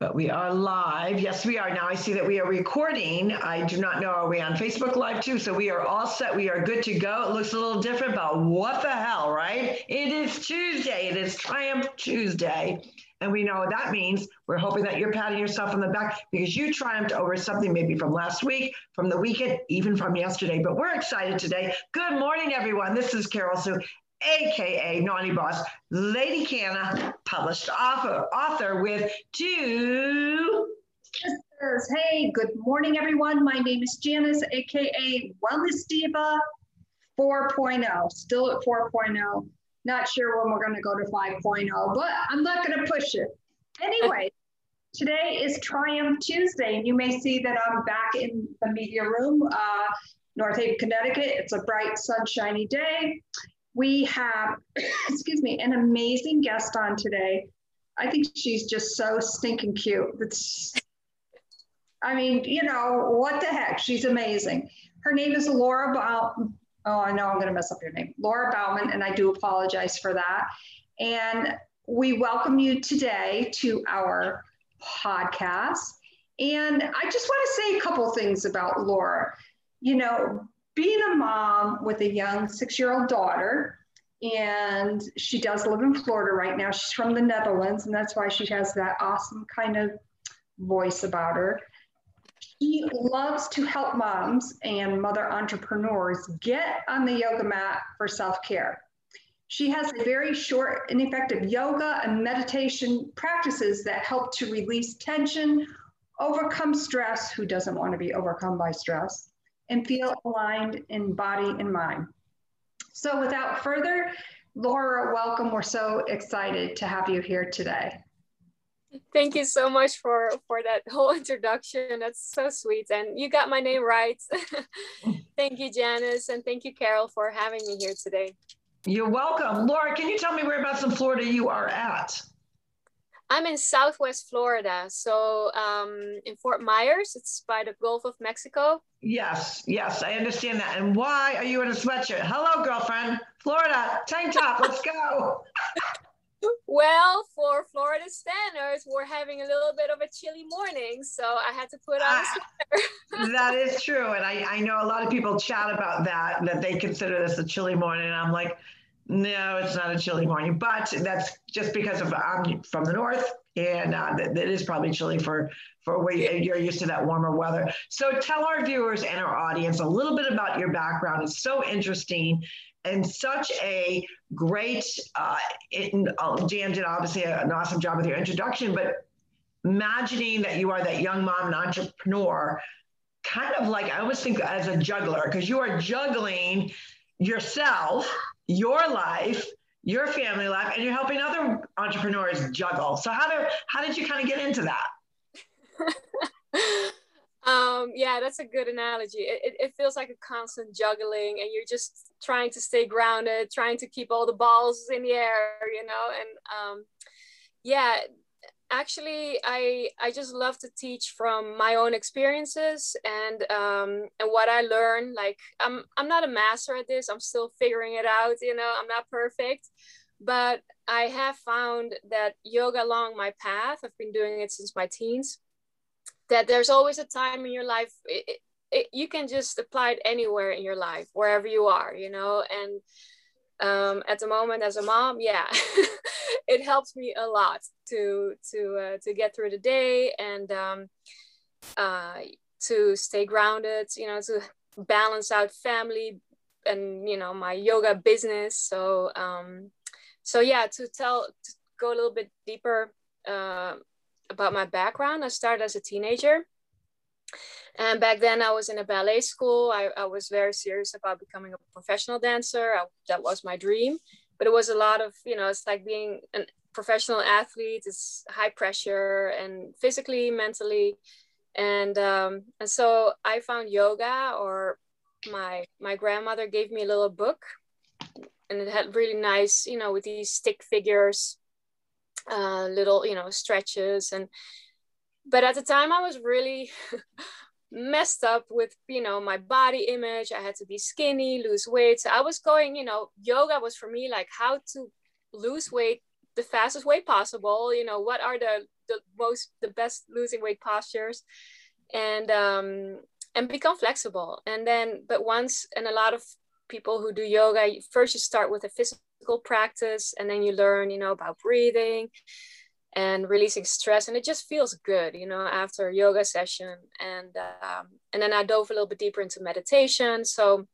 But we are live. Yes, we are. Now I see that we are recording. I do not know, are we on Facebook Live too? So we are all set. We are good to go. It looks a little different, but what the hell, right? It is Tuesday. It is Triumph Tuesday. And we know what that means. We're hoping that you're patting yourself on the back because you triumphed over something maybe from last week, from the weekend, even from yesterday. But we're excited today. Good morning, everyone. This is Carol Sue aka Naughty Boss, Lady Canna, published author, author with two sisters. Hey, good morning, everyone. My name is Janice, aka Wellness Diva 4.0, still at 4.0. Not sure when we're going to go to 5.0, but I'm not going to push it. Anyway, today is Triumph Tuesday, and you may see that I'm back in the media room, uh, North Haven, Connecticut. It's a bright, sunshiny day we have, excuse me, an amazing guest on today. I think she's just so stinking cute. It's, I mean, you know, what the heck? She's amazing. Her name is Laura Baumann. Oh, I know I'm going to mess up your name. Laura Baumann, and I do apologize for that. And we welcome you today to our podcast. And I just want to say a couple things about Laura. You know, being a mom with a young six year old daughter, and she does live in Florida right now. She's from the Netherlands, and that's why she has that awesome kind of voice about her. She loves to help moms and mother entrepreneurs get on the yoga mat for self care. She has a very short and effective yoga and meditation practices that help to release tension, overcome stress, who doesn't want to be overcome by stress, and feel aligned in body and mind. So without further, Laura, welcome. We're so excited to have you here today. Thank you so much for for that whole introduction. That's so sweet, and you got my name right. thank you, Janice, and thank you, Carol, for having me here today. You're welcome, Laura. Can you tell me whereabouts in Florida you are at? I'm in Southwest Florida, so um, in Fort Myers. It's by the Gulf of Mexico. Yes, yes, I understand that. And why are you in a sweatshirt? Hello, girlfriend. Florida, tank top. Let's go. well, for Florida standards, we're having a little bit of a chilly morning, so I had to put on a ah, sweater. that is true, and I, I know a lot of people chat about that that they consider this a chilly morning. I'm like, no, it's not a chilly morning, but that's just because of I'm from the north, and uh, it is probably chilly for for where you're used to that warmer weather. So tell our viewers and our audience a little bit about your background. It's so interesting and such a great. Uh, in, uh, Jan did obviously an awesome job with your introduction, but imagining that you are that young mom and entrepreneur, kind of like I always think as a juggler because you are juggling yourself your life, your family life, and you're helping other entrepreneurs juggle. So how do how did you kind of get into that? um, yeah, that's a good analogy. It, it, it, feels like a constant juggling, and you're just trying to stay grounded, trying to keep all the balls in the air, you know. And um, yeah, actually i i just love to teach from my own experiences and um and what i learn like i'm i'm not a master at this i'm still figuring it out you know i'm not perfect but i have found that yoga along my path i've been doing it since my teens that there's always a time in your life it, it, you can just apply it anywhere in your life wherever you are you know and um, at the moment as a mom yeah it helps me a lot to to uh, to get through the day and um, uh, to stay grounded you know to balance out family and you know my yoga business. So um, so yeah to tell to go a little bit deeper uh, about my background i started as a teenager and back then, I was in a ballet school. I, I was very serious about becoming a professional dancer. I, that was my dream. But it was a lot of, you know, it's like being a professional athlete. It's high pressure and physically, mentally, and um, and so I found yoga. Or my my grandmother gave me a little book, and it had really nice, you know, with these stick figures, uh, little, you know, stretches and but at the time i was really messed up with you know my body image. I had to be skinny lose weight. So i was going you know yoga was for me like how to lose weight the fastest way possible. You know what are the the most the best losing weight postures? And um and become flexible. And then but once and a lot of people who do yoga first you start with a physical practice and then you learn you know about breathing and releasing stress and it just feels good you know after a yoga session. And um, and then i dove a little bit deeper into meditation. So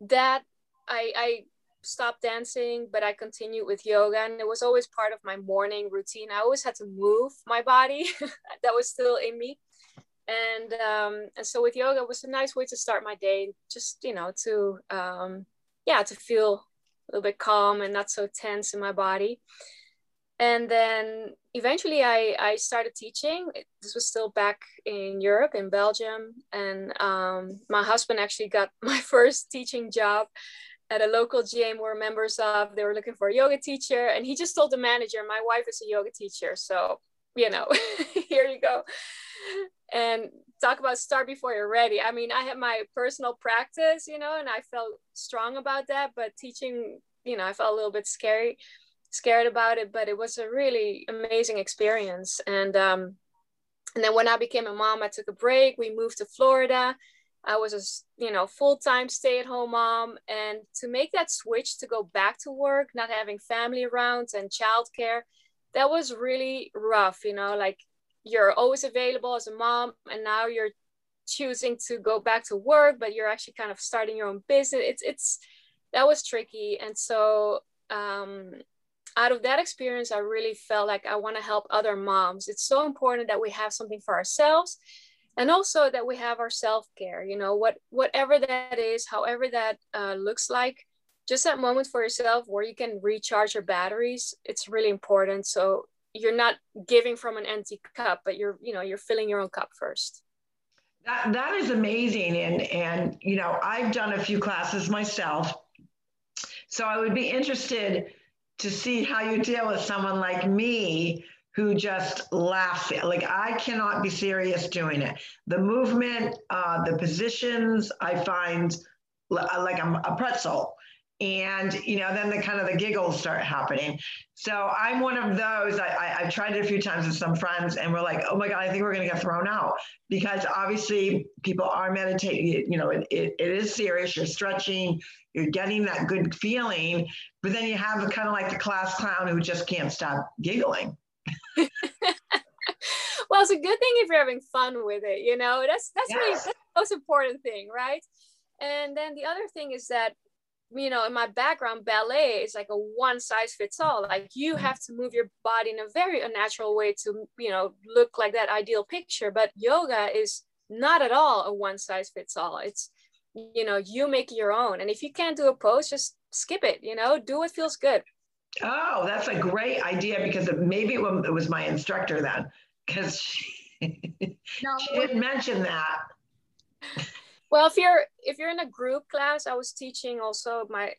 that i i stopped dancing but i continued with yoga and it was always part of my morning routine. I always had to move my body that was still in me. And um and so with yoga was a nice way to start my day just you know to um yeah to feel a little bit calm and not so tense in my body and then eventually I, I started teaching. This was still back in europe in belgium. And um, my husband actually got my first teaching job at a local gym we're members of they were looking for a yoga teacher. And he just told the manager my wife is a yoga teacher. So you know here you go. And talk about start before you're ready. I mean i had my personal practice you know and i felt strong about that but teaching you know i felt a little bit scary scared about it, but it was a really amazing experience. And um, and then when I became a mom, I took a break. We moved to Florida. I was a you know full time stay at home mom, and to make that switch to go back to work, not having family around and childcare, that was really rough. You know, like you're always available as a mom, and now you're choosing to go back to work, but you're actually kind of starting your own business. It's it's that was tricky, and so um, out of that experience, I really felt like I want to help other moms. It's so important that we have something for ourselves and also that we have our self-care, you know, what whatever that is, however that uh, looks like, just that moment for yourself where you can recharge your batteries, it's really important. So you're not giving from an empty cup, but you're, you know, you're filling your own cup first. That, that is amazing. And, and, you know, I've done a few classes myself. So I would be interested to see how you deal with someone like me who just laughs. Like I cannot be serious doing it. The movement, uh, the positions, I find like I'm a pretzel. And you know, then the kind of the giggles start happening. So I'm one of those. I, I have tried it a few times with some friends, and we're like, "Oh my god, I think we're going to get thrown out," because obviously people are meditating. You know, it, it, it is serious. You're stretching, you're getting that good feeling, but then you have kind of like the class clown who just can't stop giggling. well, it's a good thing if you're having fun with it, you know. That's that's yes. really that's the most important thing, right? And then the other thing is that you know, in my background, ballet is like a one size fits all. Like you have to move your body in a very unnatural way to, you know, look like that ideal picture. But yoga is not at all a one size fits all. It's you know you make your own and if you can't do a pose just skip it you know do what feels good oh that's a great idea because maybe it was my instructor then because she, no. she didn't mention that well if you're if you're in a group class i was teaching also my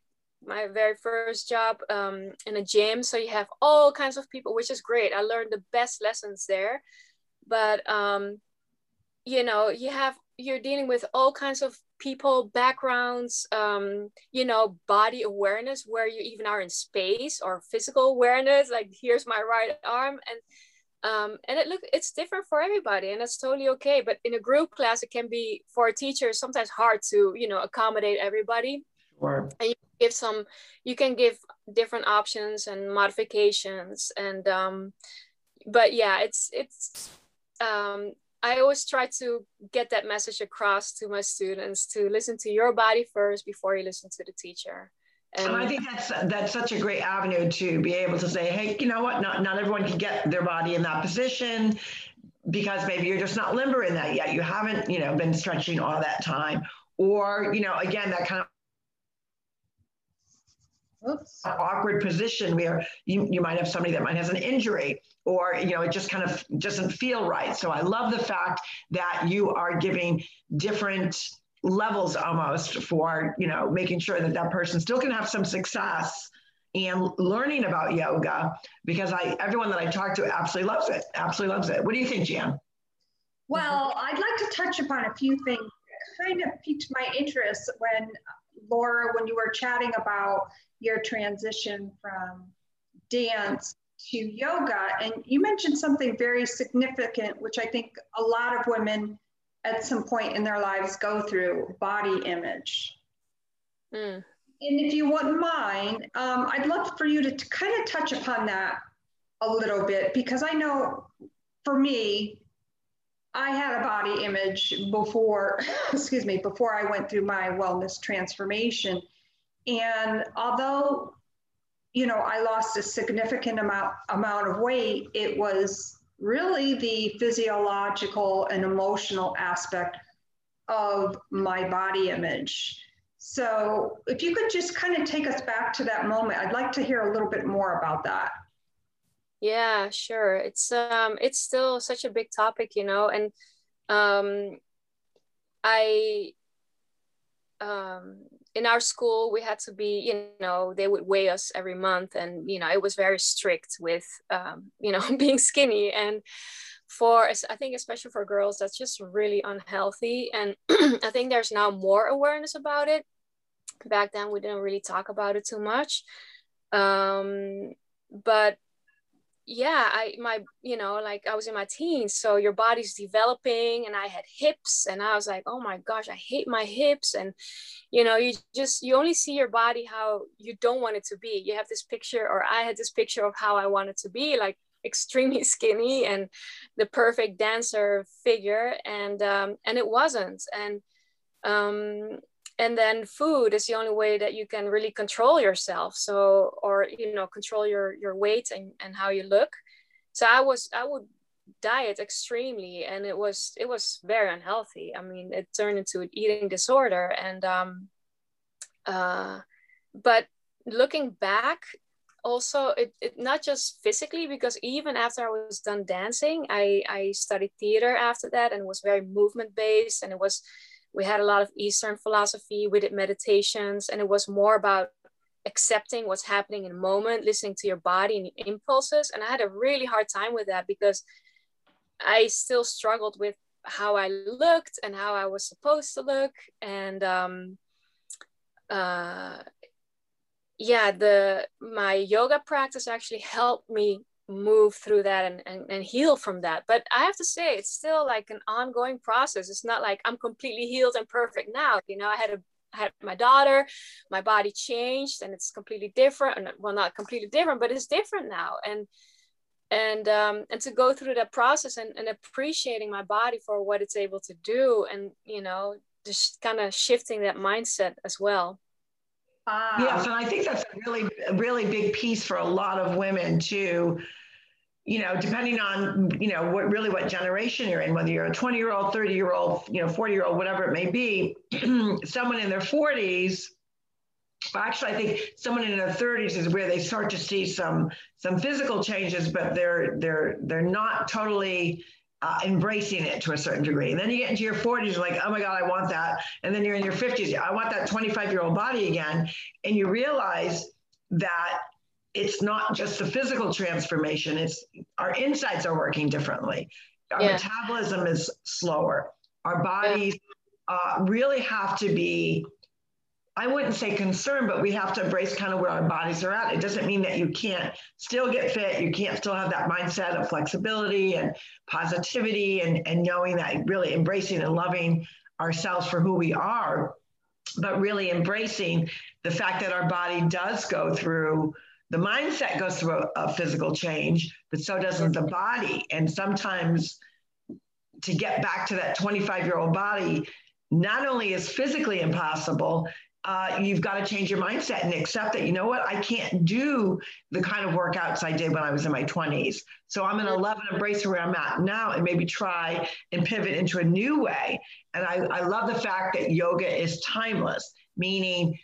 my very first job um, in a gym. So you have all kinds of people which is great. I learned the best lessons there. But um, you know you have you're dealing with all kinds of people backgrounds um you know body awareness where you even are in space or physical awareness. Like here's my right arm. And um and it look it's different for everybody and that's totally okay but in a group class it can be for a teacher sometimes hard to you know accommodate everybody sure. and you give some you can give different options and modifications and um but yeah it's it's um I always try to get that message across to my students to listen to your body first before you listen to the teacher. And, and I think that's that's such a great avenue to be able to say, hey, you know what? Not not everyone can get their body in that position because maybe you're just not limber in that yet. You haven't, you know, been stretching all that time, or you know, again, that kind of Oops. awkward position where you, you might have somebody that might has an injury or you know it just kind of doesn't feel right so i love the fact that you are giving different levels almost for you know making sure that that person still can have some success and learning about yoga because i everyone that i talk to absolutely loves it absolutely loves it what do you think jan well i'd like to touch upon a few things kind of piqued my interest when laura when you were chatting about your transition from dance to yoga. And you mentioned something very significant, which I think a lot of women at some point in their lives go through body image. Mm. And if you wouldn't mind, um, I'd love for you to, to kind of touch upon that a little bit because I know for me, I had a body image before, excuse me, before I went through my wellness transformation. And although, you know, I lost a significant amount amount of weight, it was really the physiological and emotional aspect of my body image. So if you could just kind of take us back to that moment, I'd like to hear a little bit more about that. Yeah, sure. It's um it's still such a big topic, you know, and um I um in our school we had to be you know they would weigh us every month and you know it was very strict with um, you know being skinny. And for i think especially for girls that's just really unhealthy. And i think there's now more awareness about it. Back then we didn't really talk about it too much. Um, but yeah i my you know like i was in my teens so your body's developing and i had hips and i was like oh my gosh i hate my hips and you know you just you only see your body how you don't want it to be. You have this picture or i had this picture of how i wanted to be like extremely skinny and the perfect dancer figure and um and it wasn't and um and then food is the only way that you can really control yourself. So or you know control your your weight and, and how you look. So i was i would diet extremely and it was it was very unhealthy. I mean it turned into an eating disorder. And um uh but looking back also it, it not just physically because even after i was done dancing i i studied theater after that and was very movement based and it was we had a lot of Eastern philosophy. We did meditations, and it was more about accepting what's happening in a moment, listening to your body and your impulses. And I had a really hard time with that because I still struggled with how I looked and how I was supposed to look. And um, uh, yeah, the my yoga practice actually helped me move through that and, and, and heal from that. But I have to say, it's still like an ongoing process. It's not like I'm completely healed and perfect now. You know, I had a I had my daughter, my body changed and it's completely different. Well, not completely different, but it's different now. And and um, and to go through that process and, and appreciating my body for what it's able to do and you know just kind of shifting that mindset as well yes and i think that's a really really big piece for a lot of women too. You know, depending on, you know, what really what generation you're in, whether you're a 20 year old, 30 year old, you know, 40 year old, whatever it may be, someone in their 40s, actually, I think someone in their 30s is where they start to see some some physical changes, but they're they're they're not totally uh, embracing it to a certain degree. And then you get into your 40s, you're like, oh my God, I want that. And then you're in your 50s, I want that 25 year old body again. And you realize that it's not just the physical transformation it's our insides are working differently our yeah. metabolism is slower our bodies uh, really have to be i wouldn't say concerned but we have to embrace kind of where our bodies are at it doesn't mean that you can't still get fit you can't still have that mindset of flexibility and positivity and, and knowing that really embracing and loving ourselves for who we are but really embracing the fact that our body does go through the mindset goes through a, a physical change, but so doesn't the body. And sometimes to get back to that 25 year old body, not only is physically impossible, uh, you've got to change your mindset and accept that, you know what, I can't do the kind of workouts I did when I was in my 20s. So I'm going to love and embrace where I'm at now and maybe try and pivot into a new way. And I, I love the fact that yoga is timeless, meaning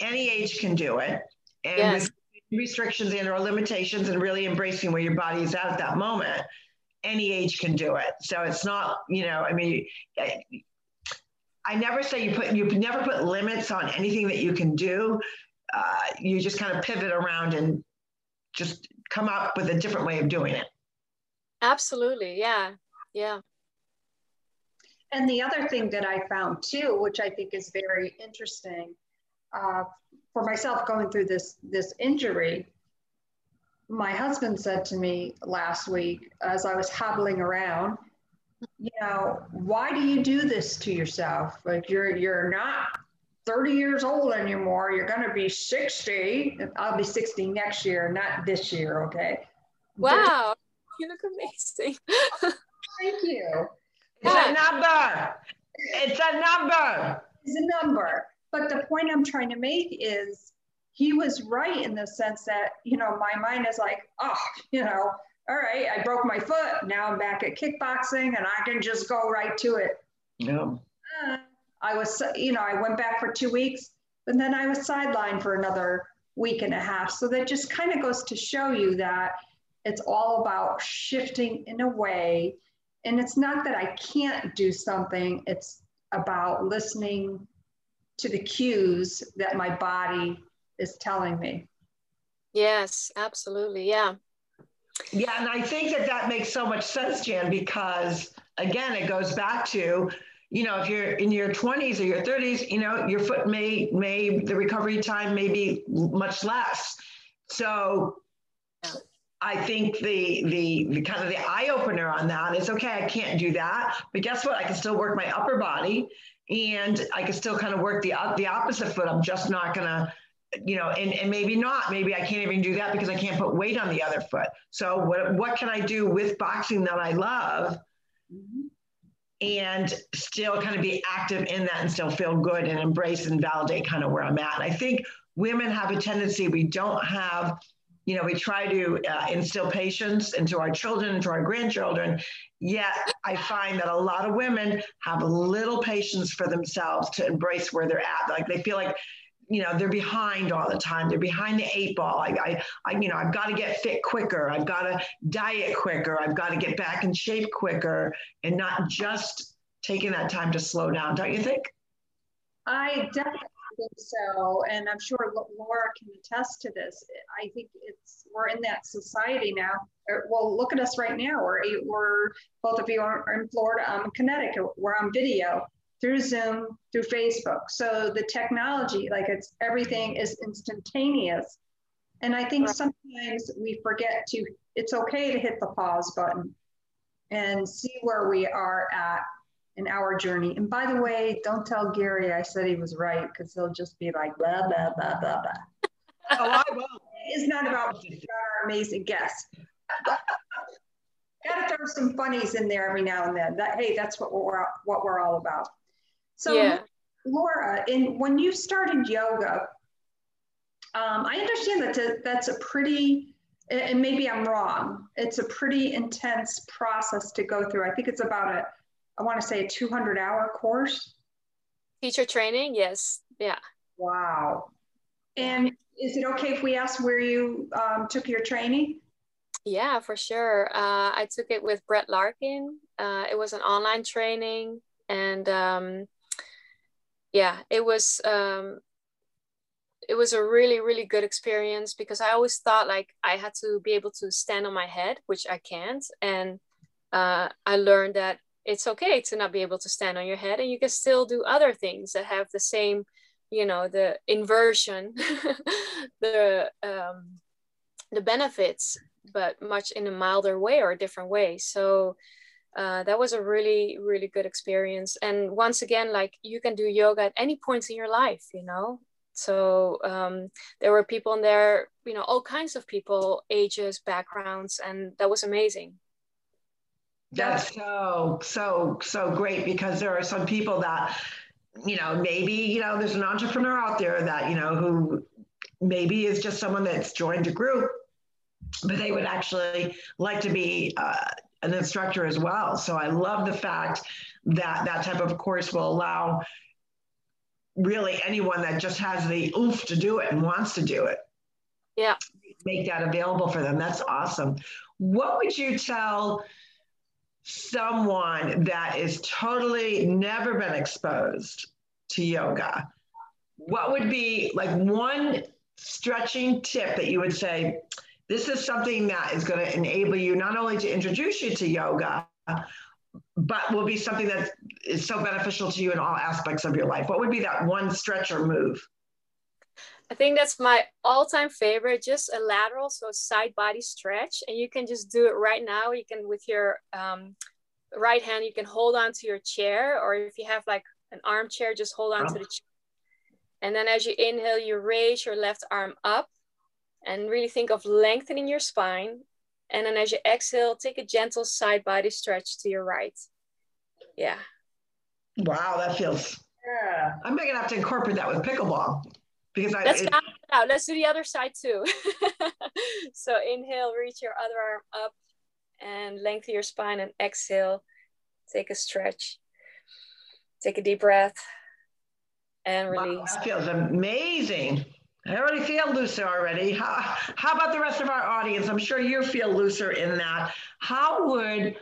any age can do it. And yes restrictions and or limitations and really embracing where your body is at at that moment any age can do it so it's not you know i mean i never say you put you never put limits on anything that you can do. Uh, you just kind of pivot around and just come up with a different way of doing it. Absolutely. Yeah. Yeah. And the other thing that i found too which i think is very interesting uh, for myself going through this this injury my husband said to me last week as I was hobbling around, you know, why do you do this to yourself? Like you're you're not 30 years old anymore. You're going to be 60. I'll be 60 next year, not this year. Okay. Wow. you look amazing. Thank you. It's a number. It's a number. It's a number. But the point I'm trying to make is he was right in the sense that, you know, my mind is like, oh, you know, all right, I broke my foot. Now I'm back at kickboxing and I can just go right to it. Yeah. Uh, I was, you know, I went back for two weeks, but then I was sidelined for another week and a half. So that just kind of goes to show you that it's all about shifting in a way. And it's not that I can't do something, it's about listening to the cues that my body is telling me. Yes, absolutely. Yeah. Yeah. And I think that that makes so much sense, Jan, because again, it goes back to you know, if you're in your 20s or your 30s, you know, your foot may, may, the recovery time may be much less. So I think the, the, the kind of the eye opener on that is okay, I can't do that, but guess what? I can still work my upper body and I can still kind of work the, the opposite foot. I'm just not going to, you know, and, and maybe not, maybe I can't even do that because I can't put weight on the other foot. So what, what can I do with boxing that I love? And still kind of be active in that and still feel good and embrace and validate kind of where I'm at. And I think women have a tendency, we don't have, you know, we try to uh, instill patience into our children, into our grandchildren. Yet I find that a lot of women have little patience for themselves to embrace where they're at. Like they feel like you know they're behind all the time. They're behind the eight ball. I, I, I you know i've got to get fit quicker. I've got to diet quicker. I've got to get back in shape quicker and not just taking that time to slow down don't you think? I definitely think so and i'm sure laura can attest to this. I think it's we're in that society now well look at us right now. We're, we're both of you are in florida. I'm in connecticut we're on video through Zoom, through Facebook. So the technology, like it's everything is instantaneous. And I think sometimes we forget to, it's okay to hit the pause button and see where we are at in our journey. And by the way, don't tell Gary I said he was right because he'll just be like, blah, blah, blah, blah, blah. oh, I will. It's not about our amazing guests. Got to throw some funnies in there every now and then. That hey, that's what we're what we're all about. So, yeah. Laura, in when you started yoga, um, I understand that to, that's a pretty, and maybe I'm wrong. It's a pretty intense process to go through. I think it's about a, I want to say a 200 hour course. Teacher training, yes, yeah. Wow. And is it okay if we ask where you um, took your training? Yeah, for sure. Uh, I took it with Brett Larkin. Uh, it was an online training, and um, yeah, it was um, it was a really really good experience because I always thought like I had to be able to stand on my head, which I can't, and uh, I learned that it's okay to not be able to stand on your head, and you can still do other things that have the same, you know, the inversion, the um, the benefits, but much in a milder way or a different way. So uh, that was a really really good experience. And once again like you can do yoga at any point in your life you know? So um, there were people in there you know all kinds of people ages backgrounds and that was amazing. That's so so so great because there are some people that you know maybe you know there's an entrepreneur out there that you know who maybe is just someone that's joined a group but they would actually like to be uh, an instructor as well. So I love the fact that that type of course will allow really anyone that just has the oomph to do it and wants to do it. Yeah. Make that available for them. That's awesome. What would you tell someone that is totally never been exposed to yoga? What would be like one stretching tip that you would say, this is something that is going to enable you not only to introduce you to yoga, but will be something that is so beneficial to you in all aspects of your life. What would be that one stretch or move? I think that's my all-time favorite, just a lateral, so side body stretch. And you can just do it right now. You can, with your um, right hand, you can hold on to your chair, or if you have like an armchair, just hold on oh. to the chair. And then as you inhale, you raise your left arm up and really think of lengthening your spine. And then as you exhale, take a gentle side body stretch to your right. Yeah. Wow, that feels. Yeah. I'm gonna have to incorporate that with pickleball because I. Let's it, out. Let's do the other side too. so inhale, reach your other arm up, and lengthen your spine, and exhale, take a stretch. Take a deep breath, and release. Wow, that feels amazing. I already feel looser already. How, how about the rest of our audience? I'm sure you feel looser in that. How would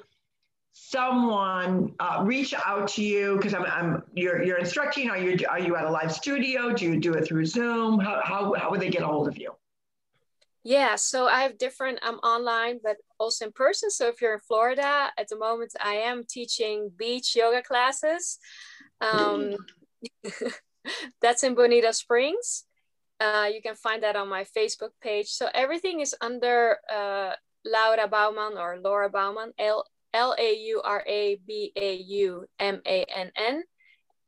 someone uh, reach out to you? Because I'm, I'm you're, you're instructing. Are you are you at a live studio? Do you do it through Zoom? How, how, how would they get a hold of you? Yeah, so I have different. I'm online, but also in person. So if you're in Florida at the moment, I am teaching beach yoga classes. Um, that's in Bonita Springs. Uh, you can find that on my Facebook page. So everything is under uh, Laura Baumann or Laura Baumann, L L A U R A B A U M A N N.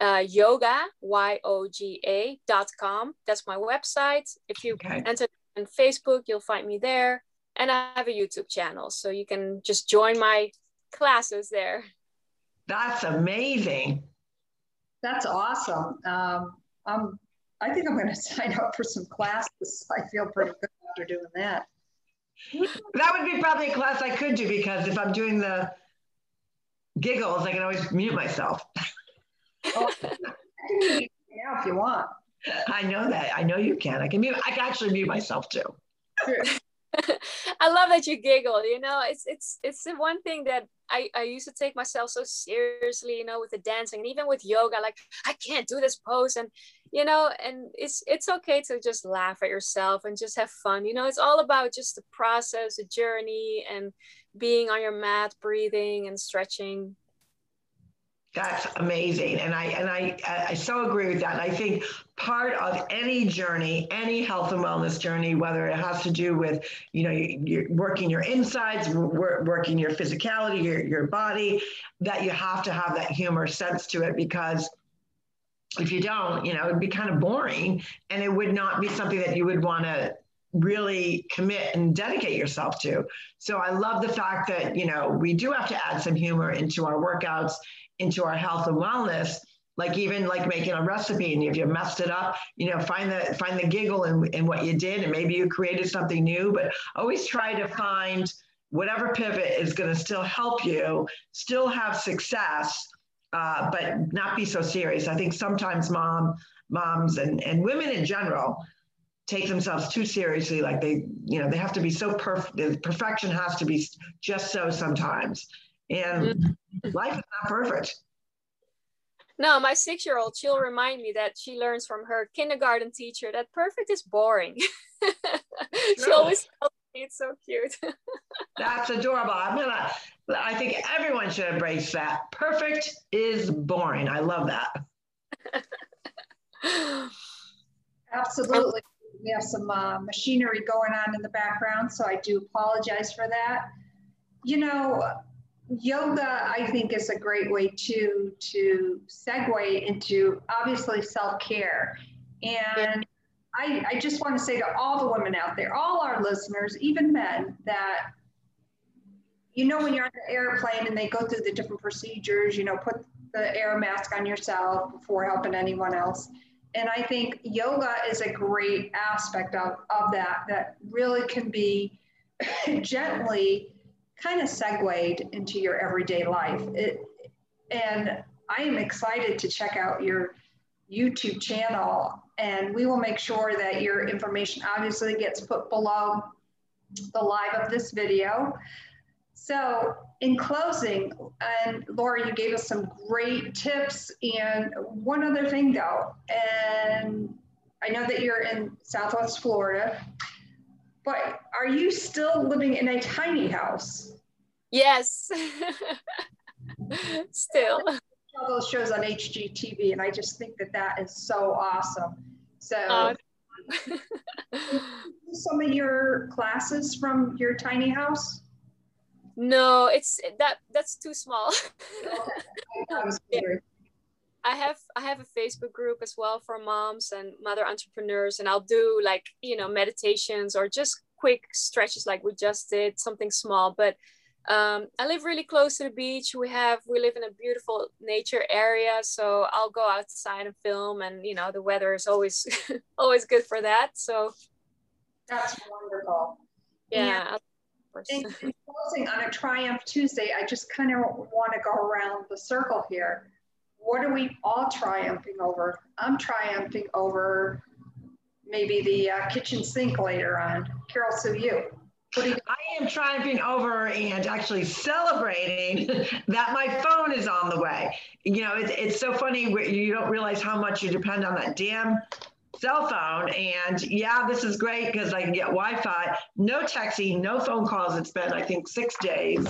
Uh, yoga y o g a dot com. That's my website. If you okay. enter on Facebook, you'll find me there. And I have a YouTube channel, so you can just join my classes there. That's amazing. That's awesome. Um, I'm I think I'm going to sign up for some classes. I feel pretty good after doing that. That would be probably a class I could do because if I'm doing the giggles, I can always mute myself. oh, I can mute you now if you want. I know that. I know you can. I can mute. I can actually mute myself too. I love that you giggle. You know, it's it's it's the one thing that I, I used to take myself so seriously, you know, with the dancing and even with yoga, like I can't do this pose. And, you know, and it's it's okay to just laugh at yourself and just have fun. You know, it's all about just the process, the journey and being on your mat, breathing and stretching. That's amazing. And I and I I so agree with that. And I think part of any journey, any health and wellness journey, whether it has to do with, you know, you're working your insides, working your physicality, your, your body, that you have to have that humor sense to it because if you don't, you know, it'd be kind of boring and it would not be something that you would want to really commit and dedicate yourself to. So I love the fact that, you know, we do have to add some humor into our workouts into our health and wellness like even like making a recipe and if you messed it up you know find the find the giggle in, in what you did and maybe you created something new but always try to find whatever pivot is going to still help you still have success uh, but not be so serious i think sometimes mom moms and, and women in general take themselves too seriously like they you know they have to be so perfect perfection has to be just so sometimes and mm-hmm. life is not perfect. No, my six year old, she'll remind me that she learns from her kindergarten teacher that perfect is boring. she always tells it's so cute. That's adorable. I'm gonna, I think everyone should embrace that. Perfect is boring. I love that. Absolutely. We have some uh, machinery going on in the background, so I do apologize for that. You know, yoga i think is a great way to to segue into obviously self-care and I, I just want to say to all the women out there all our listeners even men that you know when you're on the airplane and they go through the different procedures you know put the air mask on yourself before helping anyone else and i think yoga is a great aspect of, of that that really can be gently kind of segued into your everyday life. It, and I am excited to check out your YouTube channel, and we will make sure that your information obviously gets put below the live of this video. So, in closing, and Laura, you gave us some great tips. And one other thing, though, and I know that you're in Southwest Florida. But are you still living in a tiny house? Yes. still. All those shows on HGTV, and I just think that that is so awesome. So, uh, Some of your classes from your tiny house? No, it's that that's too small. yeah. I have I have a Facebook group as well for moms and mother entrepreneurs, and I'll do like you know meditations or just quick stretches like we just did, something small. But um, I live really close to the beach. We have we live in a beautiful nature area, so I'll go outside and film, and you know the weather is always always good for that. So that's wonderful. Yeah. In closing on a Triumph Tuesday, I just kind of want to go around the circle here. What are we all triumphing over? I'm triumphing over maybe the uh, kitchen sink later on. Carol, so you. I am triumphing over and actually celebrating that my phone is on the way. You know, it's, it's so funny. You don't realize how much you depend on that damn cell phone. And yeah, this is great because I can get Wi Fi, no texting, no phone calls. It's been, I think, six days.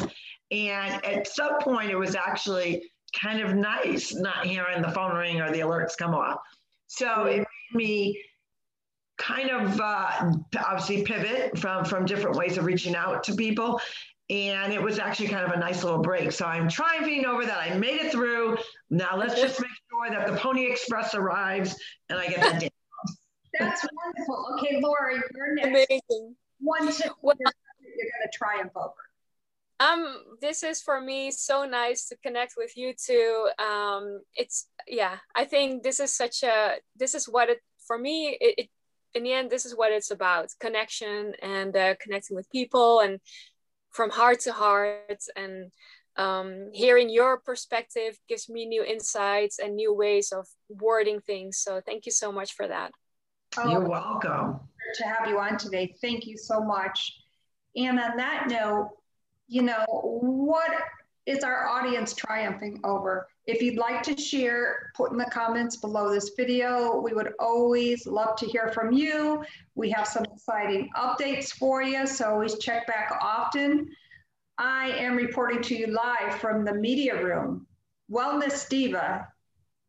And at some point, it was actually kind of nice not hearing the phone ring or the alerts come off. So it made me kind of uh, obviously pivot from from different ways of reaching out to people. And it was actually kind of a nice little break. So i'm triumphing over that. I made it through. Now let's just make sure that the pony express arrives and i get that down that's wonderful. Okay laura you're next. Amazing. one tip well, you're going to triumph over. um this is for me so nice to connect with you too um it's yeah i think this is such a this is what it for me it, it in the end, this is what it's about connection and uh, connecting with people and from heart to heart. And um, hearing your perspective gives me new insights and new ways of wording things. So thank you so much for that. Oh, You're welcome. To have you on today. Thank you so much. And on that note, you know, what is our audience triumphing over? If you'd like to share, put in the comments below this video. We would always love to hear from you. We have some exciting updates for you, so always check back often. I am reporting to you live from the media room. Wellness Diva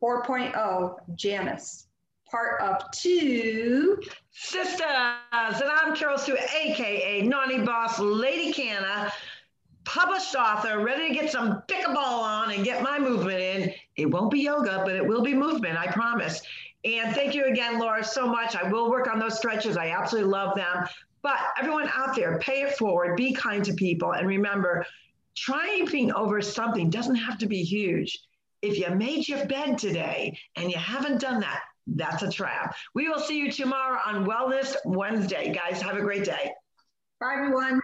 4.0, Janice, part of two sisters. And I'm Carol Sue, AKA Naughty Boss Lady Canna published author, ready to get some pickleball on and get my movement in. It won't be yoga, but it will be movement, I promise. And thank you again, Laura, so much. I will work on those stretches. I absolutely love them. But everyone out there, pay it forward, be kind to people, and remember, triumphing over something doesn't have to be huge. If you made your bed today and you haven't done that, that's a trap. We will see you tomorrow on Wellness Wednesday. Guys, have a great day. Bye, everyone.